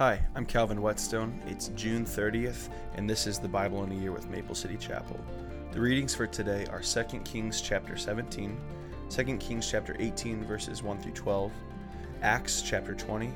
Hi, I'm Calvin Whetstone. It's June 30th, and this is the Bible in a Year with Maple City Chapel. The readings for today are 2 Kings chapter 17, 2 Kings chapter 18 verses 1 through 12, Acts chapter 20,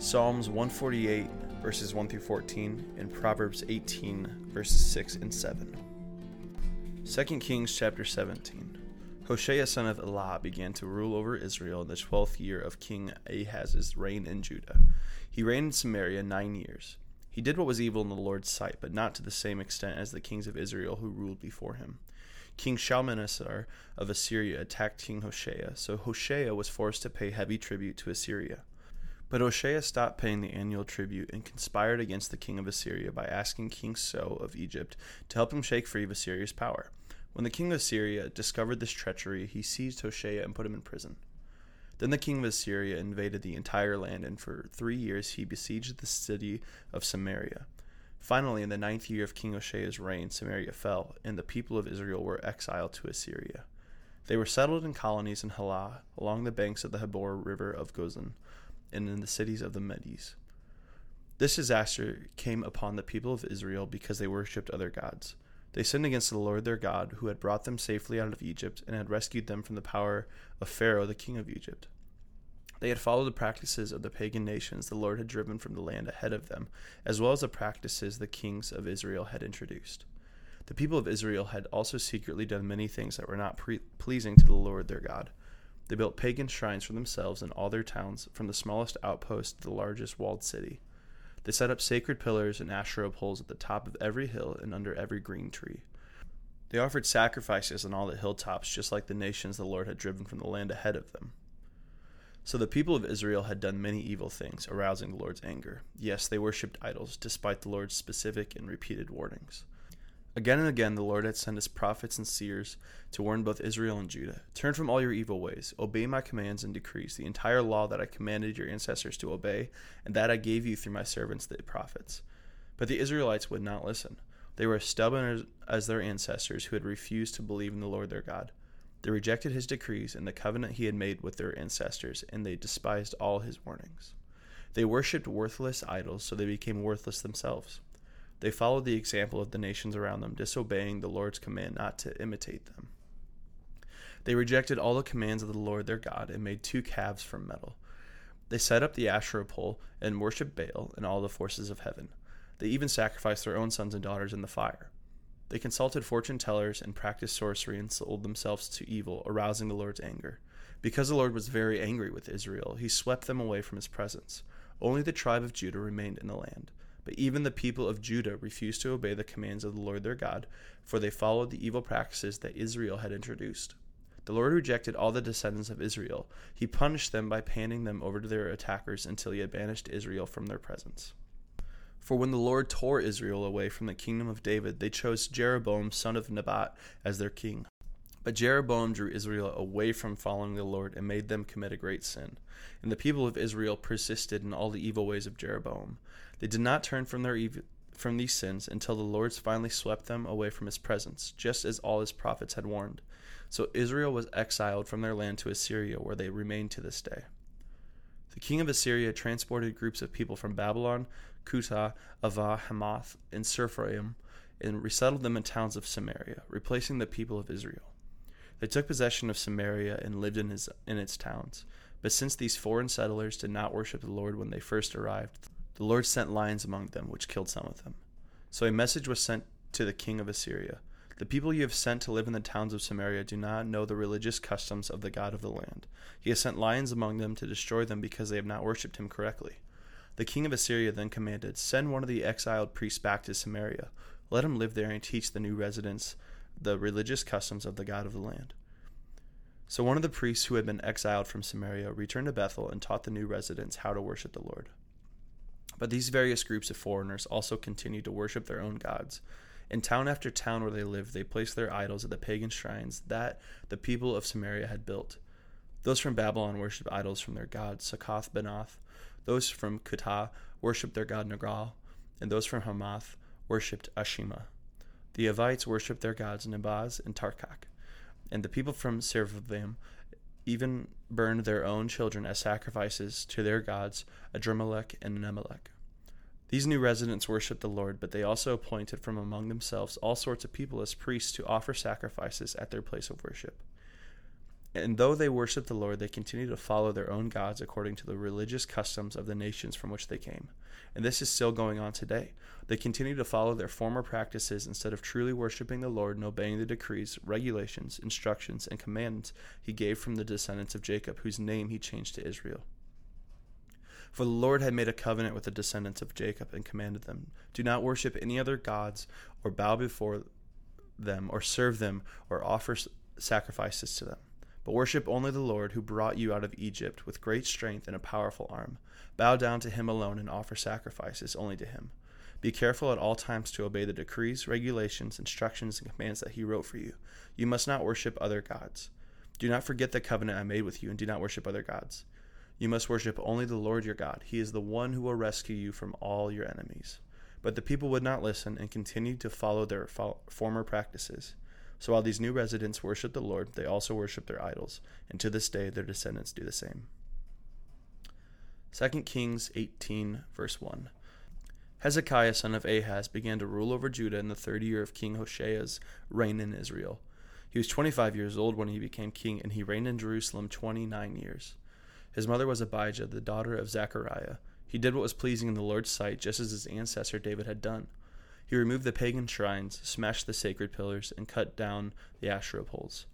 Psalms 148 verses 1 through 14, and Proverbs 18 verses 6 and 7. 2 Kings chapter 17. Hoshea son of Elah began to rule over Israel in the twelfth year of King Ahaz's reign in Judah. He reigned in Samaria nine years. He did what was evil in the Lord's sight, but not to the same extent as the kings of Israel who ruled before him. King Shalmaneser of Assyria attacked King Hoshea, so Hoshea was forced to pay heavy tribute to Assyria. But Hoshea stopped paying the annual tribute and conspired against the king of Assyria by asking King So of Egypt to help him shake free of Assyria's power. When the king of Assyria discovered this treachery, he seized Hoshea and put him in prison. Then the king of Assyria invaded the entire land, and for three years he besieged the city of Samaria. Finally, in the ninth year of King Hoshea's reign, Samaria fell, and the people of Israel were exiled to Assyria. They were settled in colonies in Halah, along the banks of the Habor River of Gozan, and in the cities of the Medes. This disaster came upon the people of Israel because they worshipped other gods. They sinned against the Lord their God, who had brought them safely out of Egypt and had rescued them from the power of Pharaoh, the king of Egypt. They had followed the practices of the pagan nations the Lord had driven from the land ahead of them, as well as the practices the kings of Israel had introduced. The people of Israel had also secretly done many things that were not pre- pleasing to the Lord their God. They built pagan shrines for themselves in all their towns, from the smallest outpost to the largest walled city. They set up sacred pillars and Asherah poles at the top of every hill and under every green tree. They offered sacrifices on all the hilltops, just like the nations the Lord had driven from the land ahead of them. So the people of Israel had done many evil things, arousing the Lord's anger. Yes, they worshipped idols, despite the Lord's specific and repeated warnings. Again and again, the Lord had sent his prophets and seers to warn both Israel and Judah Turn from all your evil ways, obey my commands and decrees, the entire law that I commanded your ancestors to obey, and that I gave you through my servants the prophets. But the Israelites would not listen. They were as stubborn as their ancestors who had refused to believe in the Lord their God. They rejected his decrees and the covenant he had made with their ancestors, and they despised all his warnings. They worshipped worthless idols, so they became worthless themselves. They followed the example of the nations around them, disobeying the Lord's command not to imitate them. They rejected all the commands of the Lord their God and made two calves from metal. They set up the Asherah pole and worshipped Baal and all the forces of heaven. They even sacrificed their own sons and daughters in the fire. They consulted fortune tellers and practiced sorcery and sold themselves to evil, arousing the Lord's anger. Because the Lord was very angry with Israel, he swept them away from his presence. Only the tribe of Judah remained in the land. But even the people of Judah refused to obey the commands of the Lord their God, for they followed the evil practices that Israel had introduced. The Lord rejected all the descendants of Israel. He punished them by handing them over to their attackers until he had banished Israel from their presence. For when the Lord tore Israel away from the kingdom of David, they chose Jeroboam, son of Nebat, as their king. But Jeroboam drew Israel away from following the Lord and made them commit a great sin. And the people of Israel persisted in all the evil ways of Jeroboam. They did not turn from their evil from these sins until the Lord finally swept them away from his presence, just as all his prophets had warned. So Israel was exiled from their land to Assyria, where they remain to this day. The king of Assyria transported groups of people from Babylon, Cutha, Avah, Hamath, and Sepharvaim, and resettled them in towns of Samaria, replacing the people of Israel. They took possession of Samaria and lived in, his, in its towns. But since these foreign settlers did not worship the Lord when they first arrived, the Lord sent lions among them, which killed some of them. So a message was sent to the king of Assyria The people you have sent to live in the towns of Samaria do not know the religious customs of the God of the land. He has sent lions among them to destroy them because they have not worshipped him correctly. The king of Assyria then commanded, Send one of the exiled priests back to Samaria. Let him live there and teach the new residents the religious customs of the God of the land. So one of the priests who had been exiled from Samaria returned to Bethel and taught the new residents how to worship the Lord. But these various groups of foreigners also continued to worship their own gods. In town after town where they lived, they placed their idols at the pagan shrines that the people of Samaria had built. Those from Babylon worshipped idols from their god Succoth Benoth. Those from Cutha worshipped their god Nergal, and those from Hamath worshipped Ashima. The Avites worshipped their gods Nibhaz and Tarkak, and the people from Sepharvaim even burned their own children as sacrifices to their gods Adrammelech and Nemelech. These new residents worshiped the Lord, but they also appointed from among themselves all sorts of people as priests to offer sacrifices at their place of worship. And though they worshiped the Lord, they continued to follow their own gods according to the religious customs of the nations from which they came. And this is still going on today. They continue to follow their former practices instead of truly worshiping the Lord and obeying the decrees, regulations, instructions, and commands he gave from the descendants of Jacob, whose name he changed to Israel. For the Lord had made a covenant with the descendants of Jacob and commanded them Do not worship any other gods, or bow before them, or serve them, or offer sacrifices to them. But worship only the Lord who brought you out of Egypt with great strength and a powerful arm. Bow down to him alone and offer sacrifices only to him. Be careful at all times to obey the decrees, regulations, instructions, and commands that he wrote for you. You must not worship other gods. Do not forget the covenant I made with you, and do not worship other gods. You must worship only the Lord your God. He is the one who will rescue you from all your enemies. But the people would not listen and continued to follow their former practices. So while these new residents worship the Lord, they also worship their idols, and to this day their descendants do the same. 2 Kings 18, verse 1. Hezekiah, son of Ahaz, began to rule over Judah in the third year of King Hoshea's reign in Israel. He was 25 years old when he became king, and he reigned in Jerusalem 29 years. His mother was Abijah, the daughter of Zechariah. He did what was pleasing in the Lord's sight, just as his ancestor David had done. He removed the pagan shrines, smashed the sacred pillars, and cut down the Asherah poles.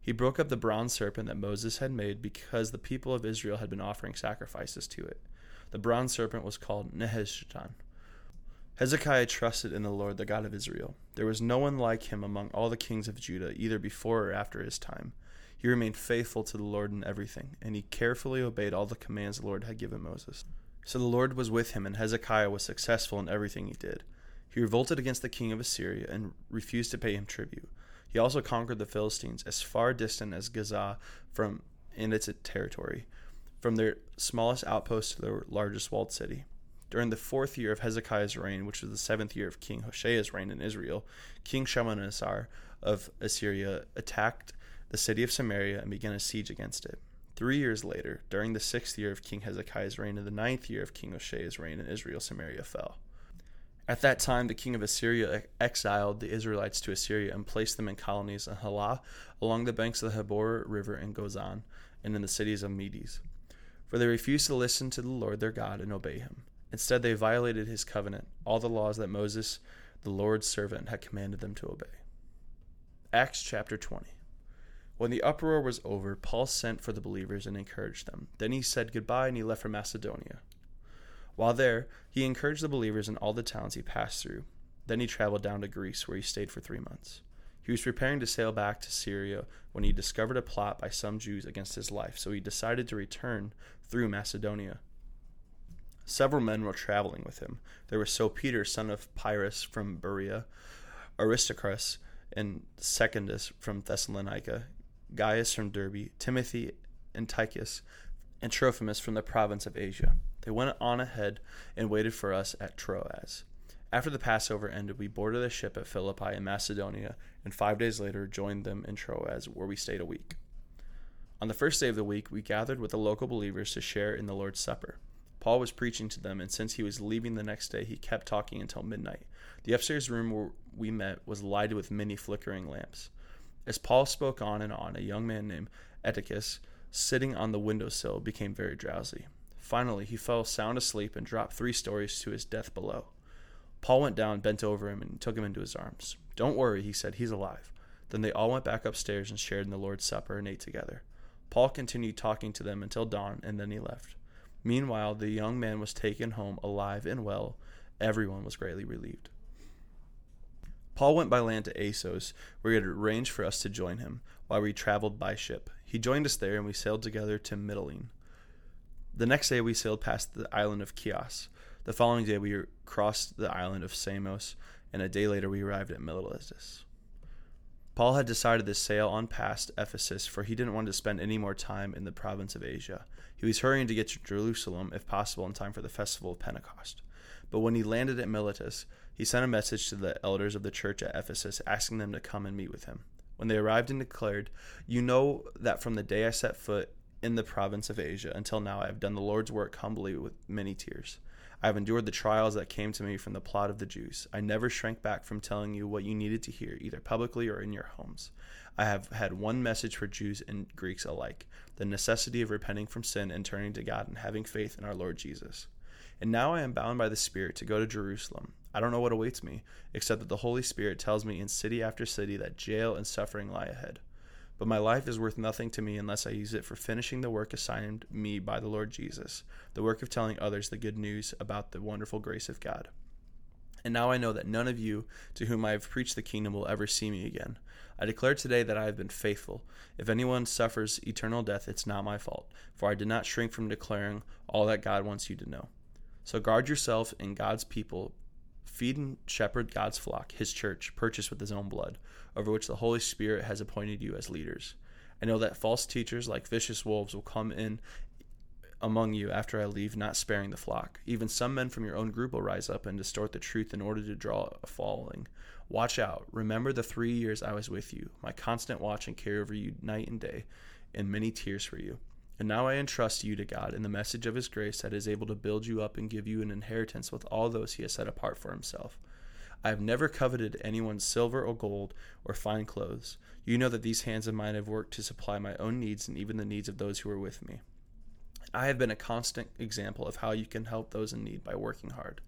He broke up the bronze serpent that Moses had made because the people of Israel had been offering sacrifices to it. The bronze serpent was called Nehushtan. Hezekiah trusted in the Lord, the God of Israel. There was no one like him among all the kings of Judah, either before or after his time. He remained faithful to the Lord in everything, and he carefully obeyed all the commands the Lord had given Moses. So the Lord was with him, and Hezekiah was successful in everything he did. He revolted against the king of Assyria and refused to pay him tribute. He also conquered the Philistines as far distant as Gaza from in its territory, from their smallest outpost to their largest walled city. During the fourth year of Hezekiah's reign, which was the seventh year of King Hoshea's reign in Israel, King Shalmaneser of Assyria attacked the city of Samaria and began a siege against it. Three years later, during the sixth year of King Hezekiah's reign and the ninth year of King Hoshea's reign in Israel, Samaria fell. At that time, the king of Assyria exiled the Israelites to Assyria and placed them in colonies in Halah, along the banks of the Habor River in Gozan, and in the cities of Medes. For they refused to listen to the Lord their God and obey him. Instead, they violated his covenant, all the laws that Moses, the Lord's servant, had commanded them to obey. Acts chapter 20. When the uproar was over, Paul sent for the believers and encouraged them. Then he said goodbye and he left for Macedonia. While there, he encouraged the believers in all the towns he passed through. Then he traveled down to Greece, where he stayed for three months. He was preparing to sail back to Syria when he discovered a plot by some Jews against his life, so he decided to return through Macedonia. Several men were traveling with him. There was Sopater, son of Pyrrhus from Berea, Aristarchus and Secundus from Thessalonica, Gaius from Derbe, Timothy and Tychicus, and Trophimus from the province of Asia. They went on ahead and waited for us at Troas. After the Passover ended, we boarded a ship at Philippi in Macedonia, and five days later joined them in Troas, where we stayed a week. On the first day of the week, we gathered with the local believers to share in the Lord's Supper. Paul was preaching to them, and since he was leaving the next day, he kept talking until midnight. The upstairs room where we met was lighted with many flickering lamps. As Paul spoke on and on, a young man named Eutychus, sitting on the windowsill, became very drowsy. Finally, he fell sound asleep and dropped three stories to his death below. Paul went down, bent over him, and took him into his arms. Don't worry, he said, he's alive. Then they all went back upstairs and shared in the Lord's Supper and ate together. Paul continued talking to them until dawn, and then he left. Meanwhile, the young man was taken home alive and well. Everyone was greatly relieved. Paul went by land to Assos, where he had arranged for us to join him, while we traveled by ship. He joined us there, and we sailed together to Mytilene. The next day we sailed past the island of Chios. The following day we crossed the island of Samos, and a day later we arrived at Miletus. Paul had decided to sail on past Ephesus, for he didn't want to spend any more time in the province of Asia. He was hurrying to get to Jerusalem, if possible, in time for the festival of Pentecost. But when he landed at Miletus, he sent a message to the elders of the church at Ephesus, asking them to come and meet with him. When they arrived and declared, You know that from the day I set foot in the province of Asia. Until now, I have done the Lord's work humbly with many tears. I have endured the trials that came to me from the plot of the Jews. I never shrank back from telling you what you needed to hear, either publicly or in your homes. I have had one message for Jews and Greeks alike the necessity of repenting from sin and turning to God and having faith in our Lord Jesus. And now I am bound by the Spirit to go to Jerusalem. I don't know what awaits me, except that the Holy Spirit tells me in city after city that jail and suffering lie ahead. But my life is worth nothing to me unless I use it for finishing the work assigned me by the Lord Jesus, the work of telling others the good news about the wonderful grace of God. And now I know that none of you to whom I have preached the kingdom will ever see me again. I declare today that I have been faithful. If anyone suffers eternal death, it's not my fault, for I did not shrink from declaring all that God wants you to know. So guard yourself and God's people feed and shepherd God's flock, his church, purchased with his own blood, over which the Holy Spirit has appointed you as leaders. I know that false teachers like vicious wolves will come in among you after I leave, not sparing the flock. Even some men from your own group will rise up and distort the truth in order to draw a following. Watch out. Remember the three years I was with you, my constant watch and care over you night and day, and many tears for you. And now I entrust you to God in the message of His grace that is able to build you up and give you an inheritance with all those He has set apart for Himself. I have never coveted anyone's silver or gold or fine clothes. You know that these hands of mine have worked to supply my own needs and even the needs of those who are with me. I have been a constant example of how you can help those in need by working hard.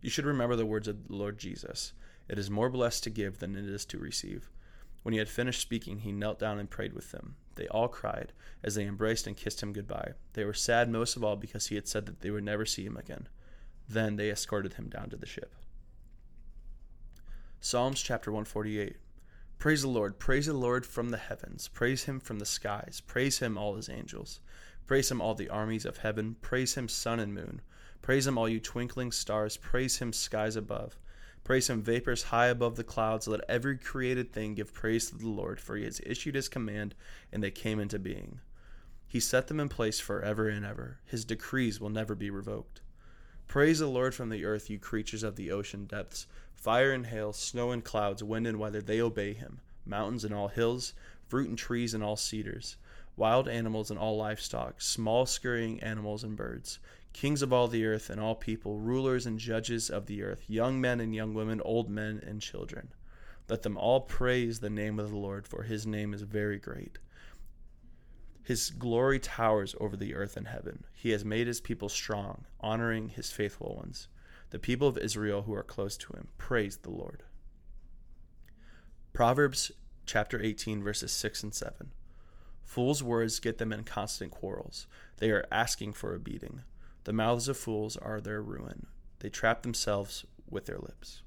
You should remember the words of the Lord Jesus It is more blessed to give than it is to receive. When he had finished speaking, he knelt down and prayed with them. They all cried as they embraced and kissed him goodbye. They were sad most of all because he had said that they would never see him again. Then they escorted him down to the ship. Psalms chapter 148. Praise the Lord. Praise the Lord from the heavens. Praise him from the skies. Praise him, all his angels. Praise him, all the armies of heaven. Praise him, sun and moon. Praise him, all you twinkling stars. Praise him, skies above. Praise him, vapors high above the clouds. Let every created thing give praise to the Lord, for he has issued his command, and they came into being. He set them in place forever and ever. His decrees will never be revoked. Praise the Lord from the earth, you creatures of the ocean depths. Fire and hail, snow and clouds, wind and weather, they obey him. Mountains and all hills, fruit and trees and all cedars, wild animals and all livestock, small scurrying animals and birds, kings of all the earth and all people, rulers and judges of the earth, young men and young women, old men and children. Let them all praise the name of the Lord, for his name is very great. His glory towers over the earth and heaven. He has made his people strong, honoring his faithful ones the people of Israel who are close to him. Praise the Lord. Proverbs chapter 18, verses 6 and 7. Fools' words get them in constant quarrels. They are asking for a beating. The mouths of fools are their ruin. They trap themselves with their lips.